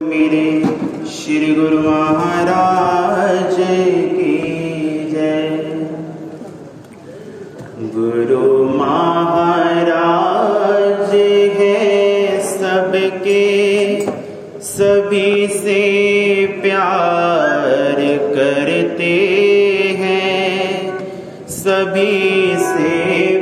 मेरे श्री गुरु महाराज की जय। गुरु महाराज है सबके, सभी से प्यार करते हैं, सभी से